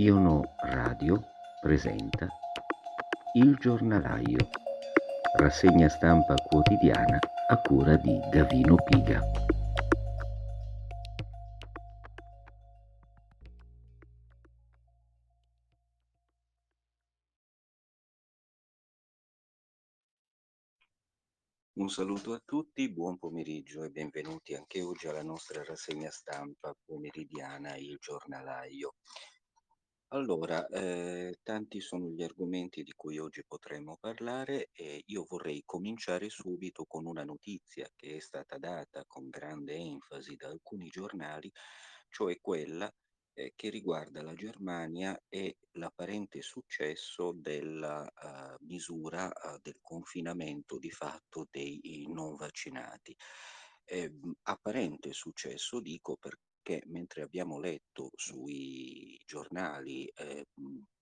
Iono Radio presenta Il giornalaio, rassegna stampa quotidiana a cura di Gavino Piga. Un saluto a tutti, buon pomeriggio e benvenuti anche oggi alla nostra rassegna stampa pomeridiana Il giornalaio. Allora, eh, tanti sono gli argomenti di cui oggi potremmo parlare e io vorrei cominciare subito con una notizia che è stata data con grande enfasi da alcuni giornali, cioè quella eh, che riguarda la Germania e l'apparente successo della uh, misura uh, del confinamento di fatto dei non vaccinati. Eh, apparente successo, dico, perché che mentre abbiamo letto sui giornali eh,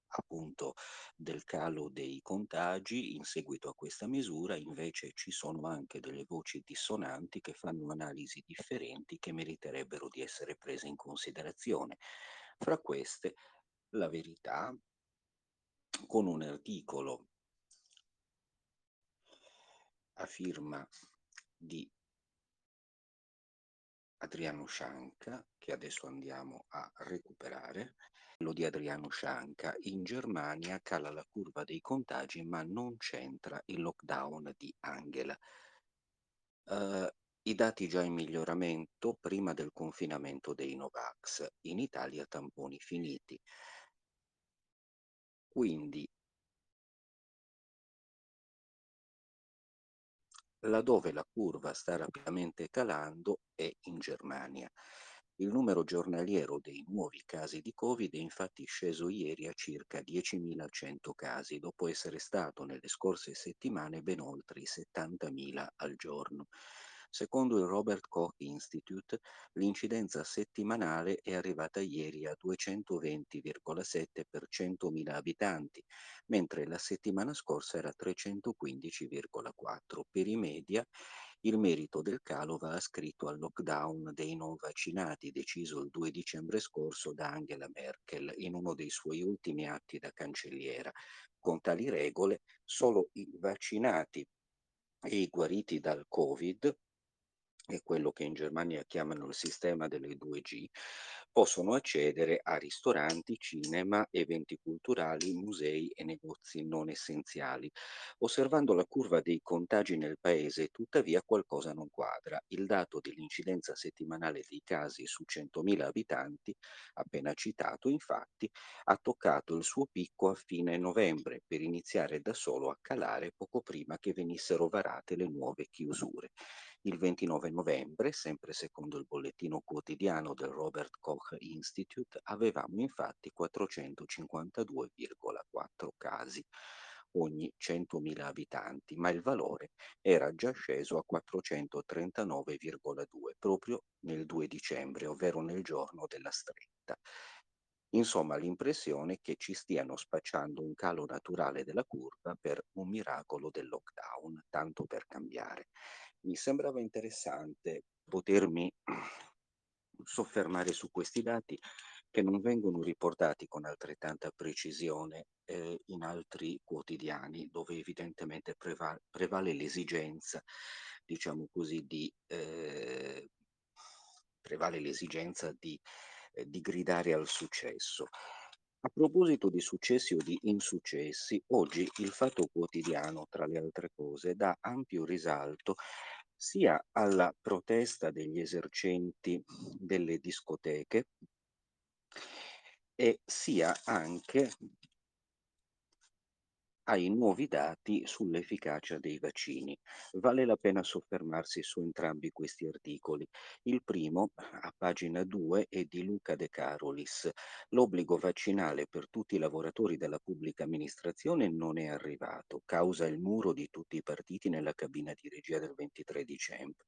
appunto del calo dei contagi in seguito a questa misura, invece ci sono anche delle voci dissonanti che fanno analisi differenti che meriterebbero di essere prese in considerazione. Fra queste, la verità, con un articolo a firma di Adriano Scianca, che adesso andiamo a recuperare. Quello di Adriano Scianca, in Germania cala la curva dei contagi ma non c'entra il lockdown di Angela. Uh, I dati già in miglioramento prima del confinamento dei Novax, in Italia tamponi finiti. Quindi Laddove la curva sta rapidamente calando è in Germania. Il numero giornaliero dei nuovi casi di Covid è infatti sceso ieri a circa 10.100 casi, dopo essere stato nelle scorse settimane ben oltre i 70.000 al giorno. Secondo il Robert Koch Institute, l'incidenza settimanale è arrivata ieri a 220,7 per 100.000 abitanti, mentre la settimana scorsa era 315,4. Per i media, il merito del calo va ascritto al lockdown dei non vaccinati deciso il 2 dicembre scorso da Angela Merkel in uno dei suoi ultimi atti da cancelliera. Con tali regole, solo i vaccinati e i guariti dal Covid è quello che in Germania chiamano il sistema delle 2G, possono accedere a ristoranti, cinema, eventi culturali, musei e negozi non essenziali. Osservando la curva dei contagi nel paese, tuttavia qualcosa non quadra. Il dato dell'incidenza settimanale dei casi su 100.000 abitanti, appena citato, infatti, ha toccato il suo picco a fine novembre per iniziare da solo a calare poco prima che venissero varate le nuove chiusure. Il 29 novembre, sempre secondo il bollettino quotidiano del Robert Koch Institute, avevamo infatti 452,4 casi ogni 100.000 abitanti, ma il valore era già sceso a 439,2 proprio nel 2 dicembre, ovvero nel giorno della stretta. Insomma, l'impressione che ci stiano spacciando un calo naturale della curva per un miracolo del lockdown, tanto per cambiare mi sembrava interessante potermi soffermare su questi dati che non vengono riportati con altrettanta precisione eh, in altri quotidiani, dove evidentemente preva- prevale l'esigenza, diciamo così, di, eh, prevale l'esigenza di, eh, di gridare al successo. A proposito di successi o di insuccessi, oggi il Fatto Quotidiano, tra le altre cose, dà ampio risalto sia alla protesta degli esercenti delle discoteche e sia anche ai nuovi dati sull'efficacia dei vaccini. Vale la pena soffermarsi su entrambi questi articoli. Il primo, a pagina 2, è di Luca De Carolis. L'obbligo vaccinale per tutti i lavoratori della pubblica amministrazione non è arrivato, causa il muro di tutti i partiti nella cabina di regia del 23 dicembre.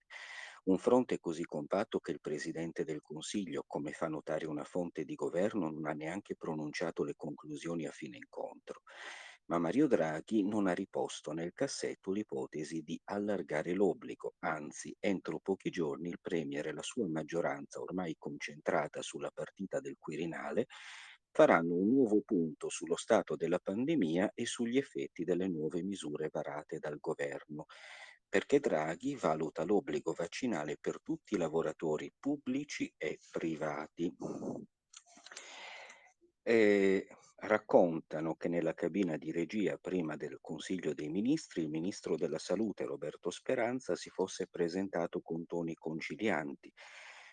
Un fronte così compatto che il Presidente del Consiglio, come fa notare una fonte di governo, non ha neanche pronunciato le conclusioni a fine incontro ma Mario Draghi non ha riposto nel cassetto l'ipotesi di allargare l'obbligo, anzi entro pochi giorni il Premier e la sua maggioranza ormai concentrata sulla partita del Quirinale faranno un nuovo punto sullo stato della pandemia e sugli effetti delle nuove misure varate dal governo, perché Draghi valuta l'obbligo vaccinale per tutti i lavoratori pubblici e privati. E raccontano che nella cabina di regia prima del Consiglio dei Ministri il Ministro della Salute Roberto Speranza si fosse presentato con toni concilianti.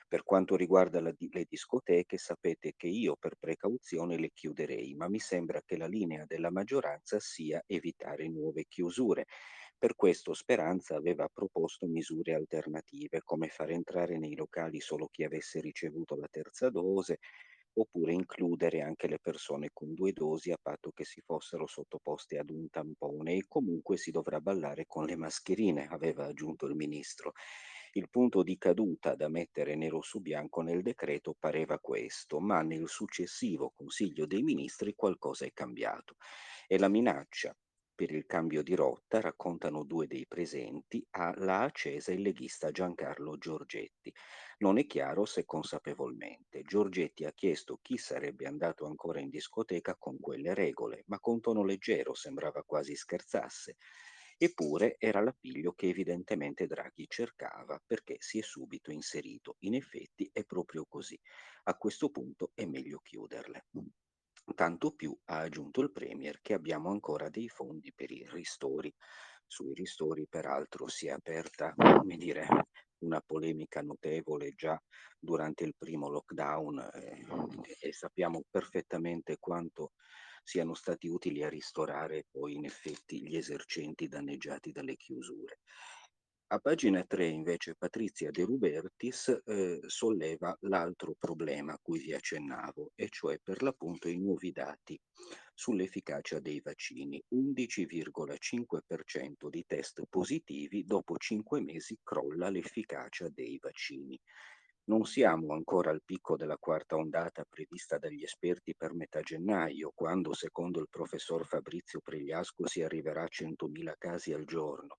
Per quanto riguarda la, le discoteche, sapete che io per precauzione le chiuderei, ma mi sembra che la linea della maggioranza sia evitare nuove chiusure. Per questo Speranza aveva proposto misure alternative, come far entrare nei locali solo chi avesse ricevuto la terza dose, oppure includere anche le persone con due dosi a patto che si fossero sottoposte ad un tampone e comunque si dovrà ballare con le mascherine, aveva aggiunto il ministro. Il punto di caduta da mettere nero su bianco nel decreto pareva questo, ma nel successivo Consiglio dei Ministri qualcosa è cambiato e la minaccia per il cambio di rotta, raccontano due dei presenti, l'ha accesa il leghista Giancarlo Giorgetti. Non è chiaro se consapevolmente. Giorgetti ha chiesto chi sarebbe andato ancora in discoteca con quelle regole, ma con tono leggero sembrava quasi scherzasse. Eppure era l'appiglio che evidentemente Draghi cercava perché si è subito inserito. In effetti è proprio così. A questo punto è meglio chiuderle. Tanto più, ha aggiunto il Premier, che abbiamo ancora dei fondi per i ristori. Sui ristori, peraltro, si è aperta, come dire, una polemica notevole già durante il primo lockdown eh, e sappiamo perfettamente quanto siano stati utili a ristorare poi in effetti gli esercenti danneggiati dalle chiusure. A pagina 3 invece Patrizia De Rubertis eh, solleva l'altro problema a cui vi accennavo, e cioè per l'appunto i nuovi dati sull'efficacia dei vaccini. 11,5% di test positivi, dopo 5 mesi crolla l'efficacia dei vaccini. Non siamo ancora al picco della quarta ondata prevista dagli esperti per metà gennaio, quando, secondo il professor Fabrizio Pregliasco, si arriverà a 100.000 casi al giorno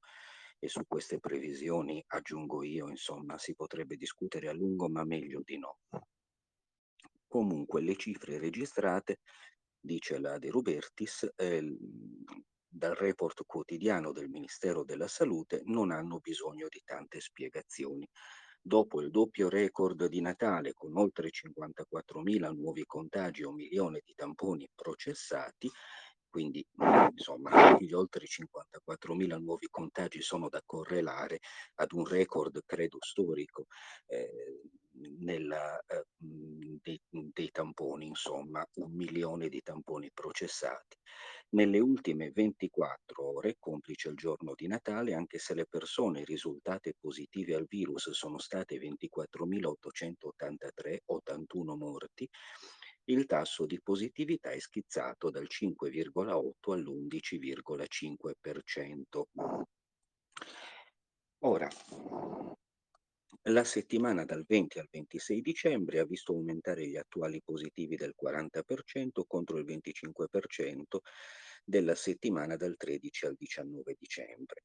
e su queste previsioni, aggiungo io, insomma, si potrebbe discutere a lungo, ma meglio di no. Comunque le cifre registrate, dice la De Rubertis, eh, dal report quotidiano del Ministero della Salute non hanno bisogno di tante spiegazioni. Dopo il doppio record di Natale con oltre 54.000 nuovi contagi e un milione di tamponi processati, quindi insomma gli oltre 54.000 nuovi contagi sono da correlare ad un record credo storico eh, nella, eh, dei, dei tamponi, insomma un milione di tamponi processati. Nelle ultime 24 ore, complice il giorno di Natale, anche se le persone risultate positive al virus sono state 24.883, 81 morti, il tasso di positività è schizzato dal 5,8 all'11,5%. Ora, la settimana dal 20 al 26 dicembre ha visto aumentare gli attuali positivi del 40% contro il 25% della settimana dal 13 al 19 dicembre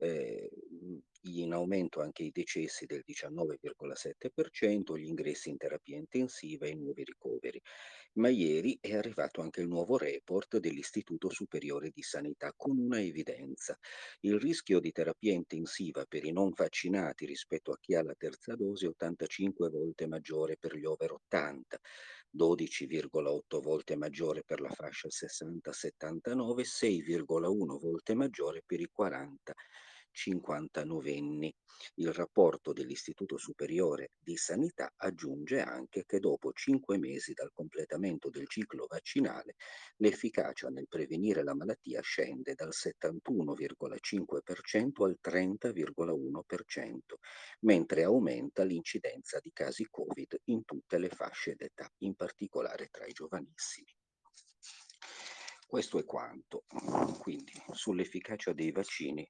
eh, in aumento anche i decessi del 19,7%, gli ingressi in terapia intensiva e i nuovi ricoveri. Ma ieri è arrivato anche il nuovo report dell'Istituto Superiore di Sanità con una evidenza. Il rischio di terapia intensiva per i non vaccinati rispetto a chi ha la terza dose è 85 volte maggiore per gli over 80. 12,8 volte maggiore per la fascia 60-79, 6,1 volte maggiore per i 40 59enni. Il rapporto dell'Istituto Superiore di Sanità aggiunge anche che dopo cinque mesi dal completamento del ciclo vaccinale l'efficacia nel prevenire la malattia scende dal 71,5% al 30,1%, mentre aumenta l'incidenza di casi Covid in tutte le fasce d'età, in particolare tra i giovanissimi. Questo è quanto. Quindi sull'efficacia dei vaccini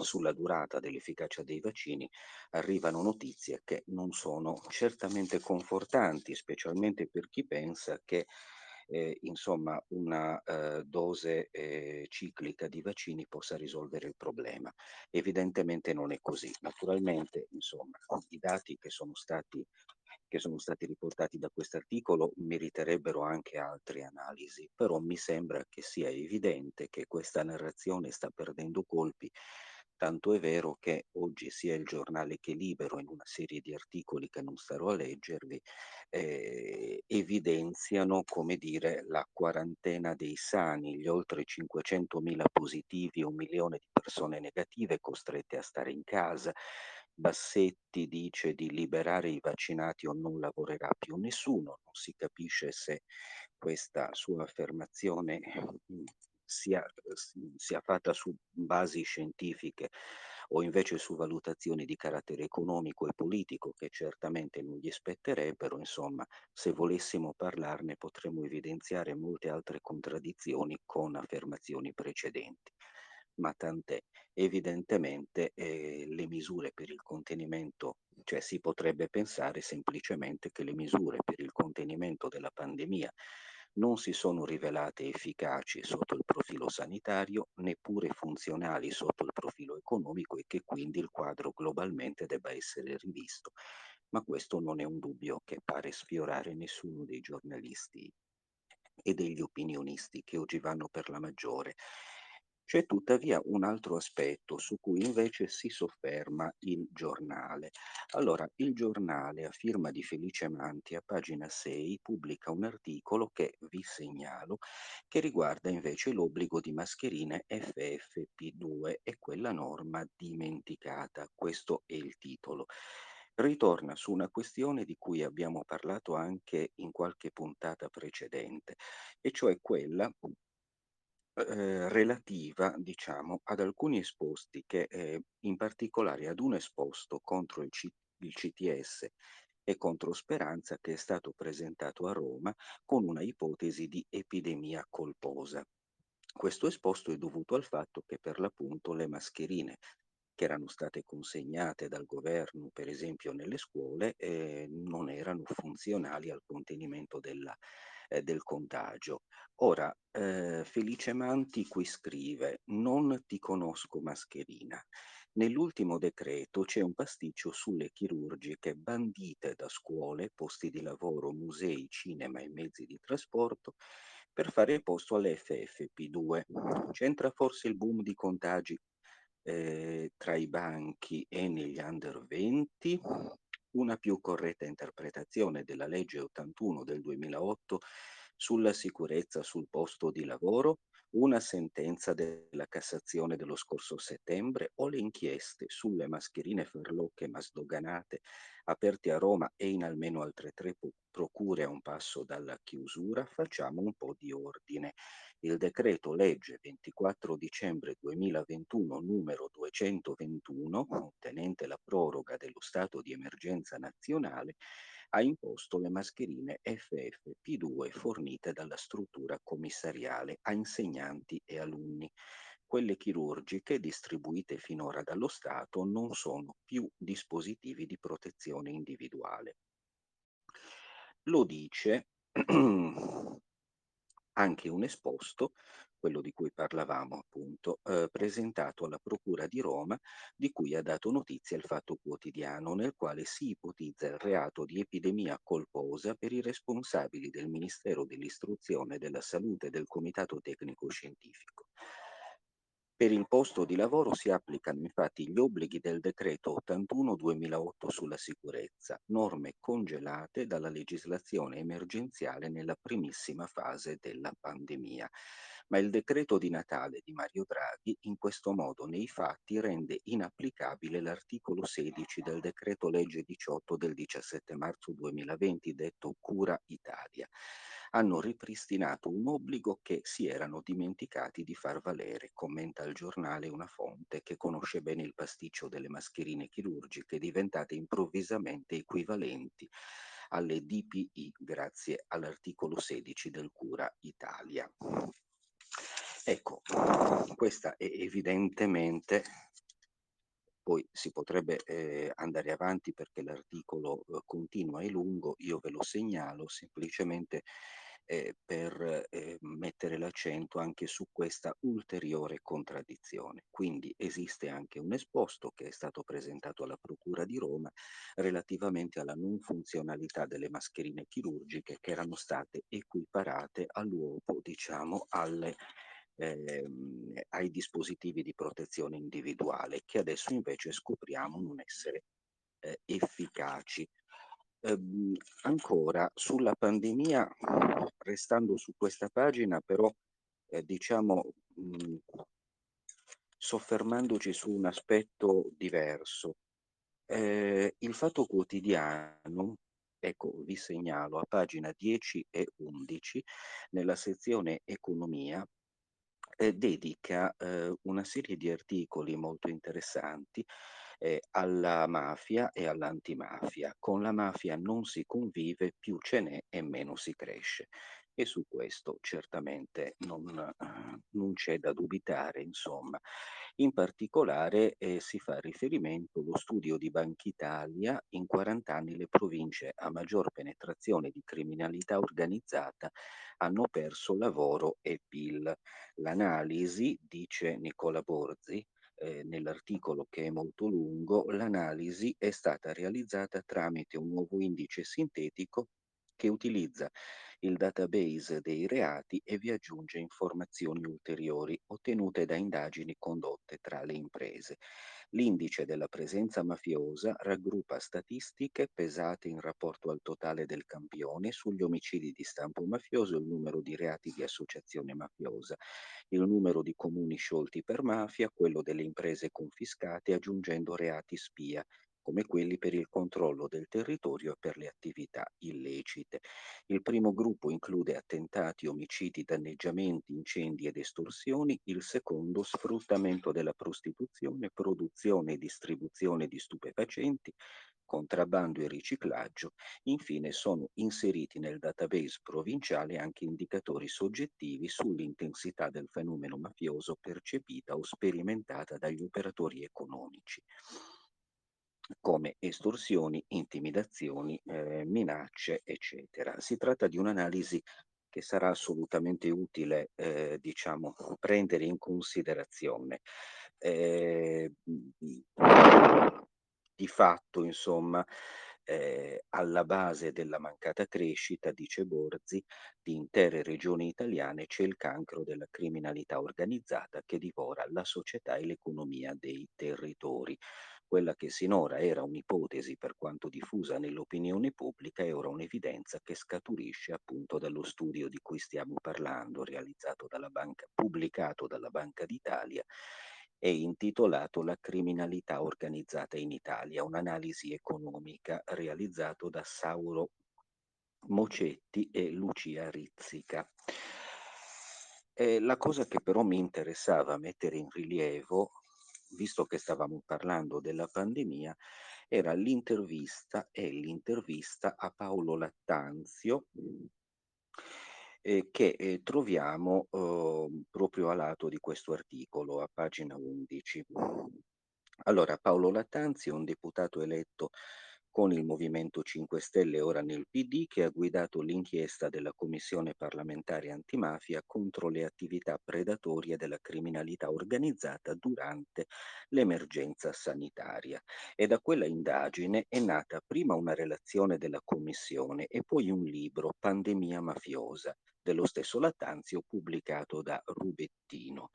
sulla durata dell'efficacia dei vaccini arrivano notizie che non sono certamente confortanti, specialmente per chi pensa che eh, insomma una eh, dose eh, ciclica di vaccini possa risolvere il problema. Evidentemente non è così. Naturalmente, insomma, i dati che sono stati che sono stati riportati da questo articolo meriterebbero anche altre analisi, però mi sembra che sia evidente che questa narrazione sta perdendo colpi Tanto è vero che oggi sia il giornale che Libero, in una serie di articoli che non starò a leggervi, eh, evidenziano, come dire, la quarantena dei sani, gli oltre 500.000 positivi e un milione di persone negative costrette a stare in casa. Bassetti dice di liberare i vaccinati o non lavorerà più nessuno, non si capisce se questa sua affermazione sia, sia fatta su basi scientifiche o invece su valutazioni di carattere economico e politico che certamente non gli spetterebbero, insomma, se volessimo parlarne potremmo evidenziare molte altre contraddizioni con affermazioni precedenti. Ma tant'è, evidentemente eh, le misure per il contenimento, cioè si potrebbe pensare semplicemente che le misure per il contenimento della pandemia non si sono rivelate efficaci sotto il profilo sanitario, neppure funzionali sotto il profilo economico e che quindi il quadro globalmente debba essere rivisto. Ma questo non è un dubbio che pare sfiorare nessuno dei giornalisti e degli opinionisti che oggi vanno per la maggiore c'è tuttavia un altro aspetto su cui invece si sofferma il giornale. Allora, il giornale a firma di Felice Manti a pagina 6 pubblica un articolo che vi segnalo che riguarda invece l'obbligo di mascherine FFP2 e quella norma dimenticata. Questo è il titolo ritorna su una questione di cui abbiamo parlato anche in qualche puntata precedente, e cioè quella eh, relativa, diciamo, ad alcuni esposti che, eh, in particolare ad un esposto contro il, C- il CTS e contro Speranza che è stato presentato a Roma con una ipotesi di epidemia colposa. Questo esposto è dovuto al fatto che per l'appunto le mascherine che erano state consegnate dal governo, per esempio nelle scuole, eh, non erano funzionali al contenimento della, eh, del contagio. Ora, eh, Felice Manti qui scrive, non ti conosco mascherina. Nell'ultimo decreto c'è un pasticcio sulle chirurgiche bandite da scuole, posti di lavoro, musei, cinema e mezzi di trasporto per fare posto all'FFP2. C'entra forse il boom di contagi eh, tra i banchi e negli under 20? Una più corretta interpretazione della legge 81 del 2008 sulla sicurezza sul posto di lavoro, una sentenza della Cassazione dello scorso settembre o le inchieste sulle mascherine farlocche ma sdoganate aperte a Roma e in almeno altre tre procure a un passo dalla chiusura, facciamo un po' di ordine. Il decreto legge 24 dicembre 2021 numero 221, contenente la proroga dello stato di emergenza nazionale, ha imposto le mascherine FFP2 fornite dalla struttura commissariale a insegnanti e alunni. Quelle chirurgiche distribuite finora dallo Stato non sono più dispositivi di protezione individuale. Lo dice anche un esposto quello di cui parlavamo appunto, eh, presentato alla Procura di Roma, di cui ha dato notizia il Fatto Quotidiano, nel quale si ipotizza il reato di epidemia colposa per i responsabili del Ministero dell'Istruzione, della Salute e del Comitato Tecnico Scientifico. Per il posto di lavoro si applicano infatti gli obblighi del decreto 81-2008 sulla sicurezza, norme congelate dalla legislazione emergenziale nella primissima fase della pandemia ma il decreto di Natale di Mario Draghi in questo modo nei fatti rende inapplicabile l'articolo 16 del decreto legge 18 del 17 marzo 2020 detto Cura Italia. Hanno ripristinato un obbligo che si erano dimenticati di far valere, commenta il giornale una fonte che conosce bene il pasticcio delle mascherine chirurgiche diventate improvvisamente equivalenti alle DPI grazie all'articolo 16 del Cura Italia. Ecco, questa è evidentemente, poi si potrebbe eh, andare avanti perché l'articolo eh, continua e lungo, io ve lo segnalo, semplicemente eh, per eh, mettere l'accento anche su questa ulteriore contraddizione. Quindi esiste anche un esposto che è stato presentato alla Procura di Roma relativamente alla non funzionalità delle mascherine chirurgiche che erano state equiparate all'uopo, diciamo, alle ehm, ai dispositivi di protezione individuale che adesso invece scopriamo non essere eh, efficaci. Ehm, ancora sulla pandemia, restando su questa pagina, però eh, diciamo mh, soffermandoci su un aspetto diverso. Eh, il Fatto Quotidiano, ecco, vi segnalo a pagina 10 e 11, nella sezione Economia, eh, dedica eh, una serie di articoli molto interessanti eh, alla mafia e all'antimafia. Con la mafia non si convive, più ce n'è e meno si cresce. E su questo certamente non, eh, non c'è da dubitare, insomma. In particolare eh, si fa riferimento allo studio di Banca Italia, in 40 anni le province a maggior penetrazione di criminalità organizzata hanno perso lavoro e PIL. L'analisi, dice Nicola Borzi, eh, nell'articolo che è molto lungo, l'analisi è stata realizzata tramite un nuovo indice sintetico che utilizza il database dei reati e vi aggiunge informazioni ulteriori ottenute da indagini condotte tra le imprese. L'indice della presenza mafiosa raggruppa statistiche pesate in rapporto al totale del campione sugli omicidi di stampo mafioso, il numero di reati di associazione mafiosa, il numero di comuni sciolti per mafia, quello delle imprese confiscate, aggiungendo reati spia, come quelli per il controllo del territorio e per le attività illecite. Il primo gruppo include attentati, omicidi, danneggiamenti, incendi ed estorsioni, il secondo sfruttamento della prostituzione, produzione e distribuzione di stupefacenti, contrabbando e riciclaggio. Infine sono inseriti nel database provinciale anche indicatori soggettivi sull'intensità del fenomeno mafioso percepita o sperimentata dagli operatori economici come estorsioni, intimidazioni, eh, minacce, eccetera. Si tratta di un'analisi che sarà assolutamente utile, eh, diciamo, prendere in considerazione. Eh, di fatto, insomma, eh, alla base della mancata crescita, dice Borzi, di intere regioni italiane c'è il cancro della criminalità organizzata che divora la società e l'economia dei territori quella che sinora era un'ipotesi per quanto diffusa nell'opinione pubblica è ora un'evidenza che scaturisce appunto dallo studio di cui stiamo parlando, realizzato dalla banca, pubblicato dalla Banca d'Italia e intitolato La criminalità organizzata in Italia, un'analisi economica realizzato da Sauro Mocetti e Lucia Rizzica. Eh, la cosa che però mi interessava mettere in rilievo visto che stavamo parlando della pandemia, era l'intervista e l'intervista a Paolo Lattanzio eh, che eh, troviamo eh, proprio a lato di questo articolo, a pagina 11. Allora, Paolo Lattanzio è un deputato eletto con il Movimento 5 Stelle ora nel PD che ha guidato l'inchiesta della Commissione parlamentare antimafia contro le attività predatorie della criminalità organizzata durante l'emergenza sanitaria. E da quella indagine è nata prima una relazione della Commissione e poi un libro, Pandemia mafiosa, dello stesso Lattanzio pubblicato da Rubettino.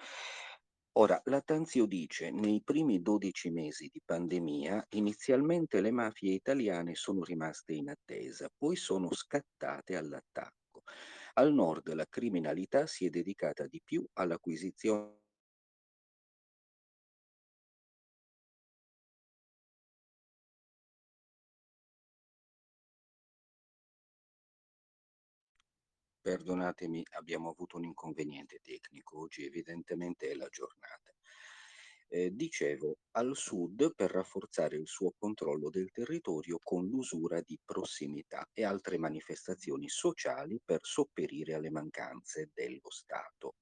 Ora, Lattanzio dice, nei primi 12 mesi di pandemia, inizialmente le mafie italiane sono rimaste in attesa, poi sono scattate all'attacco. Al nord la criminalità si è dedicata di più all'acquisizione Perdonatemi, abbiamo avuto un inconveniente tecnico, oggi evidentemente è la giornata. Eh, dicevo, al sud per rafforzare il suo controllo del territorio con l'usura di prossimità e altre manifestazioni sociali per sopperire alle mancanze dello Stato.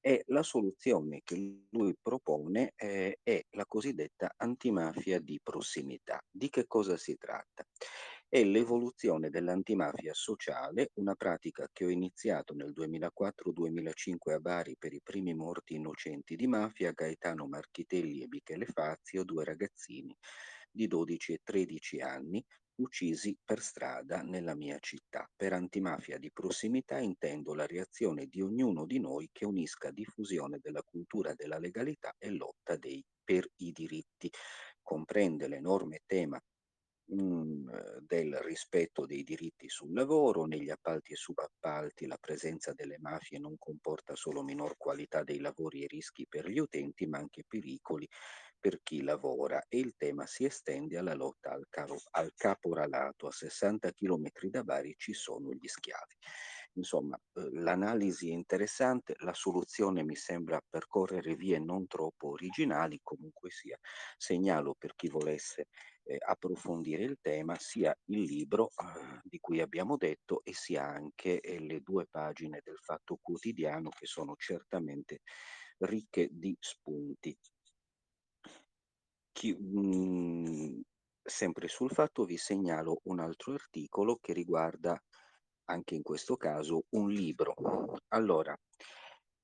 E la soluzione che lui propone eh, è la cosiddetta antimafia di prossimità. Di che cosa si tratta? È l'evoluzione dell'antimafia sociale, una pratica che ho iniziato nel 2004-2005 a Bari per i primi morti innocenti di mafia, Gaetano Marchitelli e Michele Fazio, due ragazzini di 12 e 13 anni, uccisi per strada nella mia città. Per antimafia di prossimità intendo la reazione di ognuno di noi che unisca diffusione della cultura della legalità e lotta dei, per i diritti. Comprende l'enorme tema Mm, del rispetto dei diritti sul lavoro, negli appalti e subappalti la presenza delle mafie non comporta solo minor qualità dei lavori e rischi per gli utenti, ma anche pericoli per chi lavora e il tema si estende alla lotta al, caro, al caporalato. A 60 km da Bari ci sono gli schiavi. Insomma, eh, l'analisi è interessante, la soluzione mi sembra percorrere vie non troppo originali, comunque sia, segnalo per chi volesse eh, approfondire il tema sia il libro eh, di cui abbiamo detto e sia anche eh, le due pagine del Fatto Quotidiano che sono certamente ricche di spunti. Chi, mh, mm, sempre sul fatto vi segnalo un altro articolo che riguarda anche in questo caso un libro. Allora,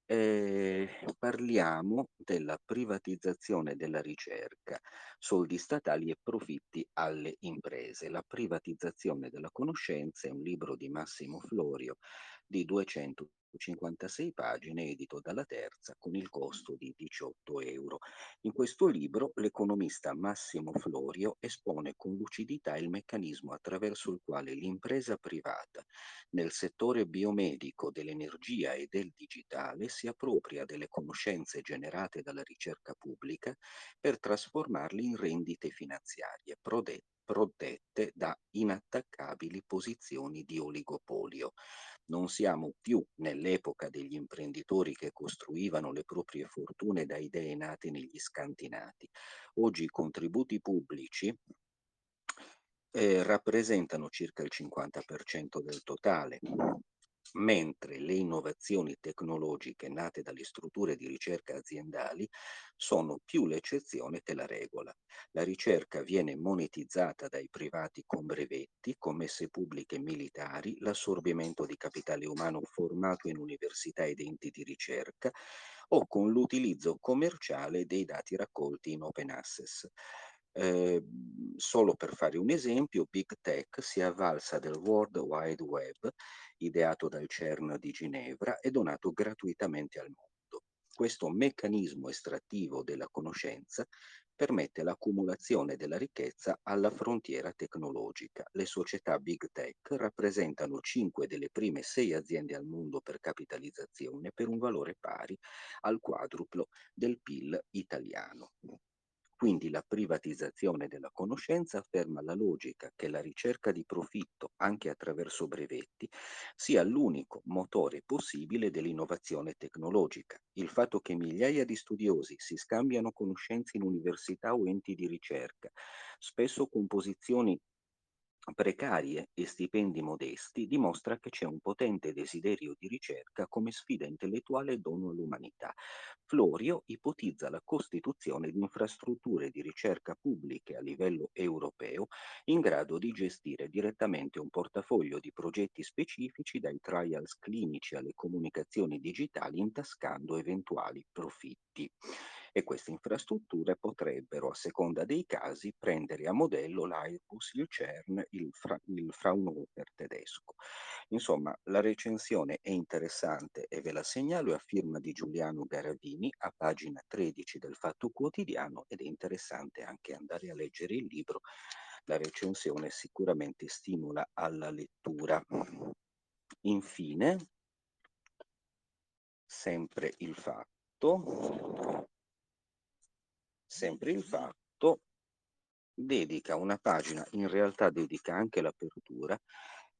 eh, parliamo della privatizzazione della ricerca, soldi statali e profitti alle imprese. La privatizzazione della conoscenza è un libro di Massimo Florio di 200 56 pagine, edito dalla Terza, con il costo di 18 euro. In questo libro l'economista Massimo Florio espone con lucidità il meccanismo attraverso il quale l'impresa privata nel settore biomedico, dell'energia e del digitale si appropria delle conoscenze generate dalla ricerca pubblica per trasformarle in rendite finanziarie protette da inattaccabili posizioni di oligopolio. Non siamo più nell'epoca degli imprenditori che costruivano le proprie fortune da idee nate negli scantinati. Oggi i contributi pubblici eh, rappresentano circa il 50% del totale mentre le innovazioni tecnologiche nate dalle strutture di ricerca aziendali sono più l'eccezione che la regola. La ricerca viene monetizzata dai privati con brevetti, commesse pubbliche militari, l'assorbimento di capitale umano formato in università ed enti di ricerca o con l'utilizzo commerciale dei dati raccolti in open access. Eh, solo per fare un esempio, Big Tech si è avvalsa del World Wide Web, ideato dal CERN di Ginevra e donato gratuitamente al mondo. Questo meccanismo estrattivo della conoscenza permette l'accumulazione della ricchezza alla frontiera tecnologica. Le società Big Tech rappresentano 5 delle prime 6 aziende al mondo per capitalizzazione per un valore pari al quadruplo del PIL italiano. Quindi la privatizzazione della conoscenza afferma la logica che la ricerca di profitto, anche attraverso brevetti, sia l'unico motore possibile dell'innovazione tecnologica. Il fatto che migliaia di studiosi si scambiano conoscenze in università o enti di ricerca, spesso con posizioni precarie e stipendi modesti dimostra che c'è un potente desiderio di ricerca come sfida intellettuale e dono all'umanità. Florio ipotizza la costituzione di infrastrutture di ricerca pubbliche a livello europeo in grado di gestire direttamente un portafoglio di progetti specifici dai trials clinici alle comunicazioni digitali intascando eventuali profitti e queste infrastrutture potrebbero, a seconda dei casi, prendere a modello l'Airbus, il CERN, il, Fra- il Fraunhofer tedesco. Insomma, la recensione è interessante e ve la segnalo, è a firma di Giuliano Garavini, a pagina 13 del Fatto Quotidiano ed è interessante anche andare a leggere il libro. La recensione sicuramente stimola alla lettura. Infine, sempre il fatto sempre il fatto dedica una pagina, in realtà dedica anche l'apertura,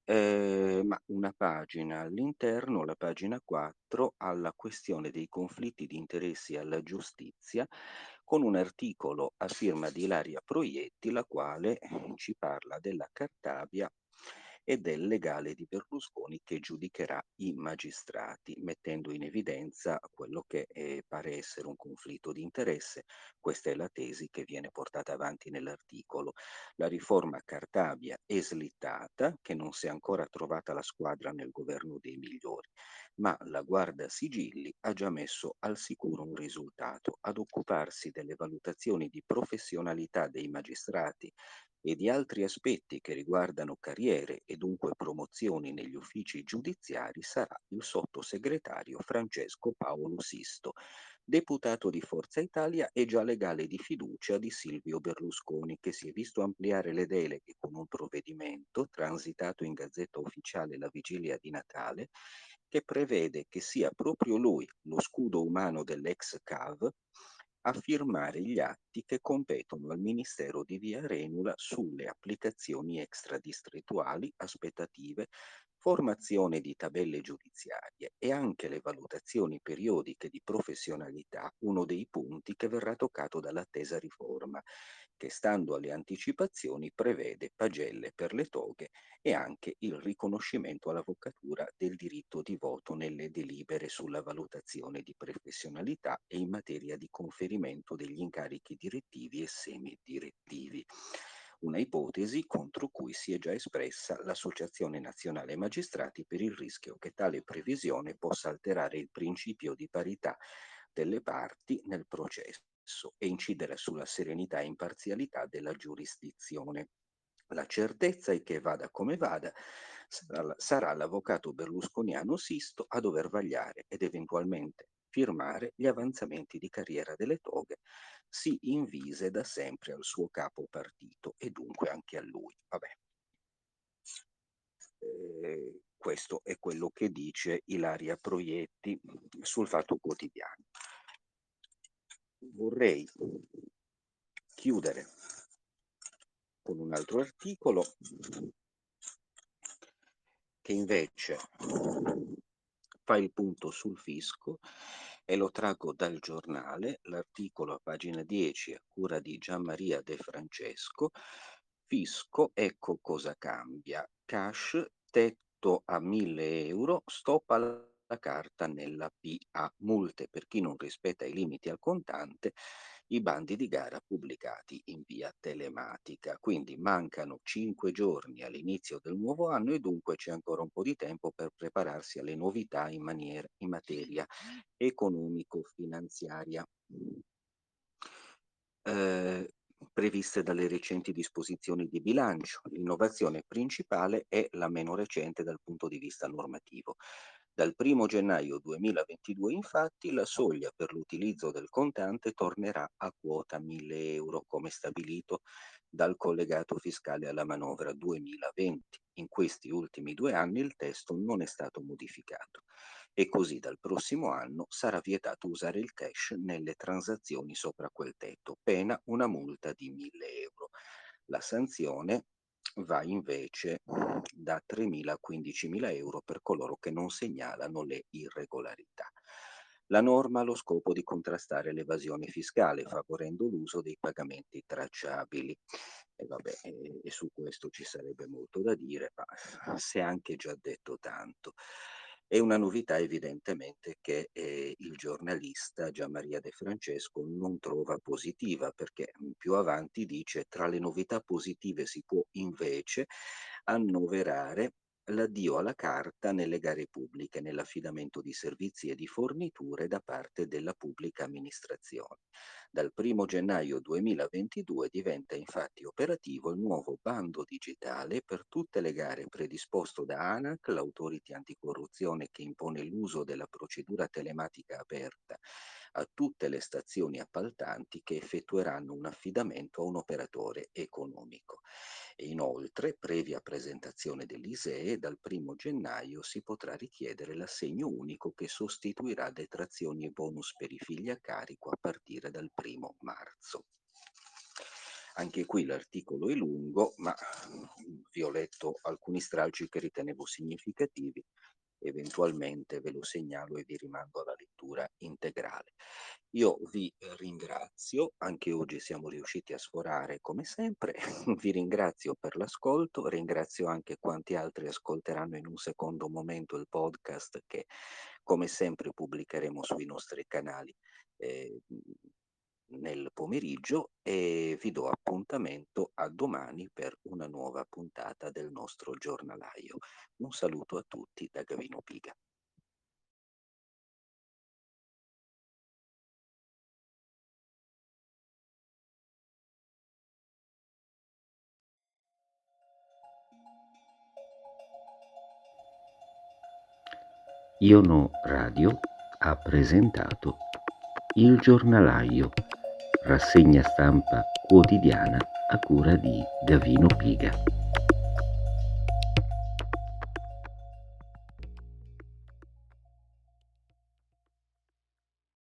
eh, ma una pagina all'interno, la pagina 4, alla questione dei conflitti di interessi alla giustizia, con un articolo a firma di Ilaria Proietti, la quale ci parla della Cartabia e del legale di Berlusconi che giudicherà i magistrati, mettendo in evidenza quello che eh, pare essere un conflitto di interesse. Questa è la tesi che viene portata avanti nell'articolo. La riforma Cartabia è slittata, che non si è ancora trovata la squadra nel governo dei migliori, ma la Guarda Sigilli ha già messo al sicuro un risultato, ad occuparsi delle valutazioni di professionalità dei magistrati e di altri aspetti che riguardano carriere e dunque promozioni negli uffici giudiziari sarà il sottosegretario Francesco Paolo Sisto, deputato di Forza Italia e già legale di fiducia di Silvio Berlusconi, che si è visto ampliare le deleghe con un provvedimento transitato in Gazzetta Ufficiale la vigilia di Natale, che prevede che sia proprio lui, lo scudo umano dell'ex CAV, a firmare gli atti che competono al Ministero di Via Renula sulle applicazioni extradistrettuali, aspettative, formazione di tabelle giudiziarie e anche le valutazioni periodiche di professionalità, uno dei punti che verrà toccato dall'attesa riforma, che stando alle anticipazioni prevede pagelle per le toghe e anche il riconoscimento all'avvocatura del diritto di voto nelle delibere sulla valutazione di professionalità e in materia di conferimento degli incarichi direttivi e semidirettivi una ipotesi contro cui si è già espressa l'Associazione Nazionale Magistrati per il rischio che tale previsione possa alterare il principio di parità delle parti nel processo e incidere sulla serenità e imparzialità della giurisdizione. La certezza è che vada come vada, sarà, l'avvocato berlusconiano Sisto a dover vagliare ed eventualmente firmare gli avanzamenti di carriera delle toghe, si invise da sempre al suo capo partito e dunque anche a lui. Eh, questo è quello che dice Ilaria Proietti sul Fatto Quotidiano. Vorrei chiudere con un altro articolo che invece fa il punto sul fisco e lo traggo dal giornale, l'articolo a pagina 10 a cura di Gianmaria De Francesco, fisco, ecco cosa cambia, cash, tetto a 1000 euro, stop alla carta nella PA, multe per chi non rispetta i limiti al contante i bandi di gara pubblicati in via telematica. Quindi mancano cinque giorni all'inizio del nuovo anno e dunque c'è ancora un po' di tempo per prepararsi alle novità in, maniera, in materia economico-finanziaria. Eh, previste dalle recenti disposizioni di bilancio. L'innovazione principale è la meno recente dal punto di vista normativo. Dal 1 gennaio 2022 infatti la soglia per l'utilizzo del contante tornerà a quota 1000 euro come stabilito dal collegato fiscale alla manovra 2020. In questi ultimi due anni il testo non è stato modificato e così dal prossimo anno sarà vietato usare il cash nelle transazioni sopra quel tetto, pena una multa di 1000 euro. La sanzione va invece da 3.000 a 15.000 euro per coloro che non segnalano le irregolarità. La norma ha lo scopo di contrastare l'evasione fiscale, favorendo l'uso dei pagamenti tracciabili. E, vabbè, e, e su questo ci sarebbe molto da dire, ma si è anche già detto tanto. È una novità evidentemente che eh, il giornalista Gianmaria De Francesco non trova positiva perché mm, più avanti dice tra le novità positive si può invece annoverare l'addio alla carta nelle gare pubbliche, nell'affidamento di servizi e di forniture da parte della pubblica amministrazione. Dal 1 gennaio 2022 diventa infatti operativo il nuovo bando digitale per tutte le gare predisposto da ANAC, l'autority anticorruzione che impone l'uso della procedura telematica aperta a tutte le stazioni appaltanti che effettueranno un affidamento a un operatore economico. E inoltre, previa presentazione dell'ISEE, dal 1 gennaio si potrà richiedere l'assegno unico che sostituirà detrazioni e bonus per i figli a carico a partire dal 1 marzo. Anche qui l'articolo è lungo, ma vi ho letto alcuni stralci che ritenevo significativi, eventualmente ve lo segnalo e vi rimando alla lettura. Cultura integrale. Io vi ringrazio, anche oggi siamo riusciti a sforare come sempre, vi ringrazio per l'ascolto, ringrazio anche quanti altri ascolteranno in un secondo momento il podcast che come sempre pubblicheremo sui nostri canali eh, nel pomeriggio e vi do appuntamento a domani per una nuova puntata del nostro giornalaio. Un saluto a tutti da Gavino Piga. Iono Radio ha presentato Il giornalaio, rassegna stampa quotidiana a cura di Gavino Piga.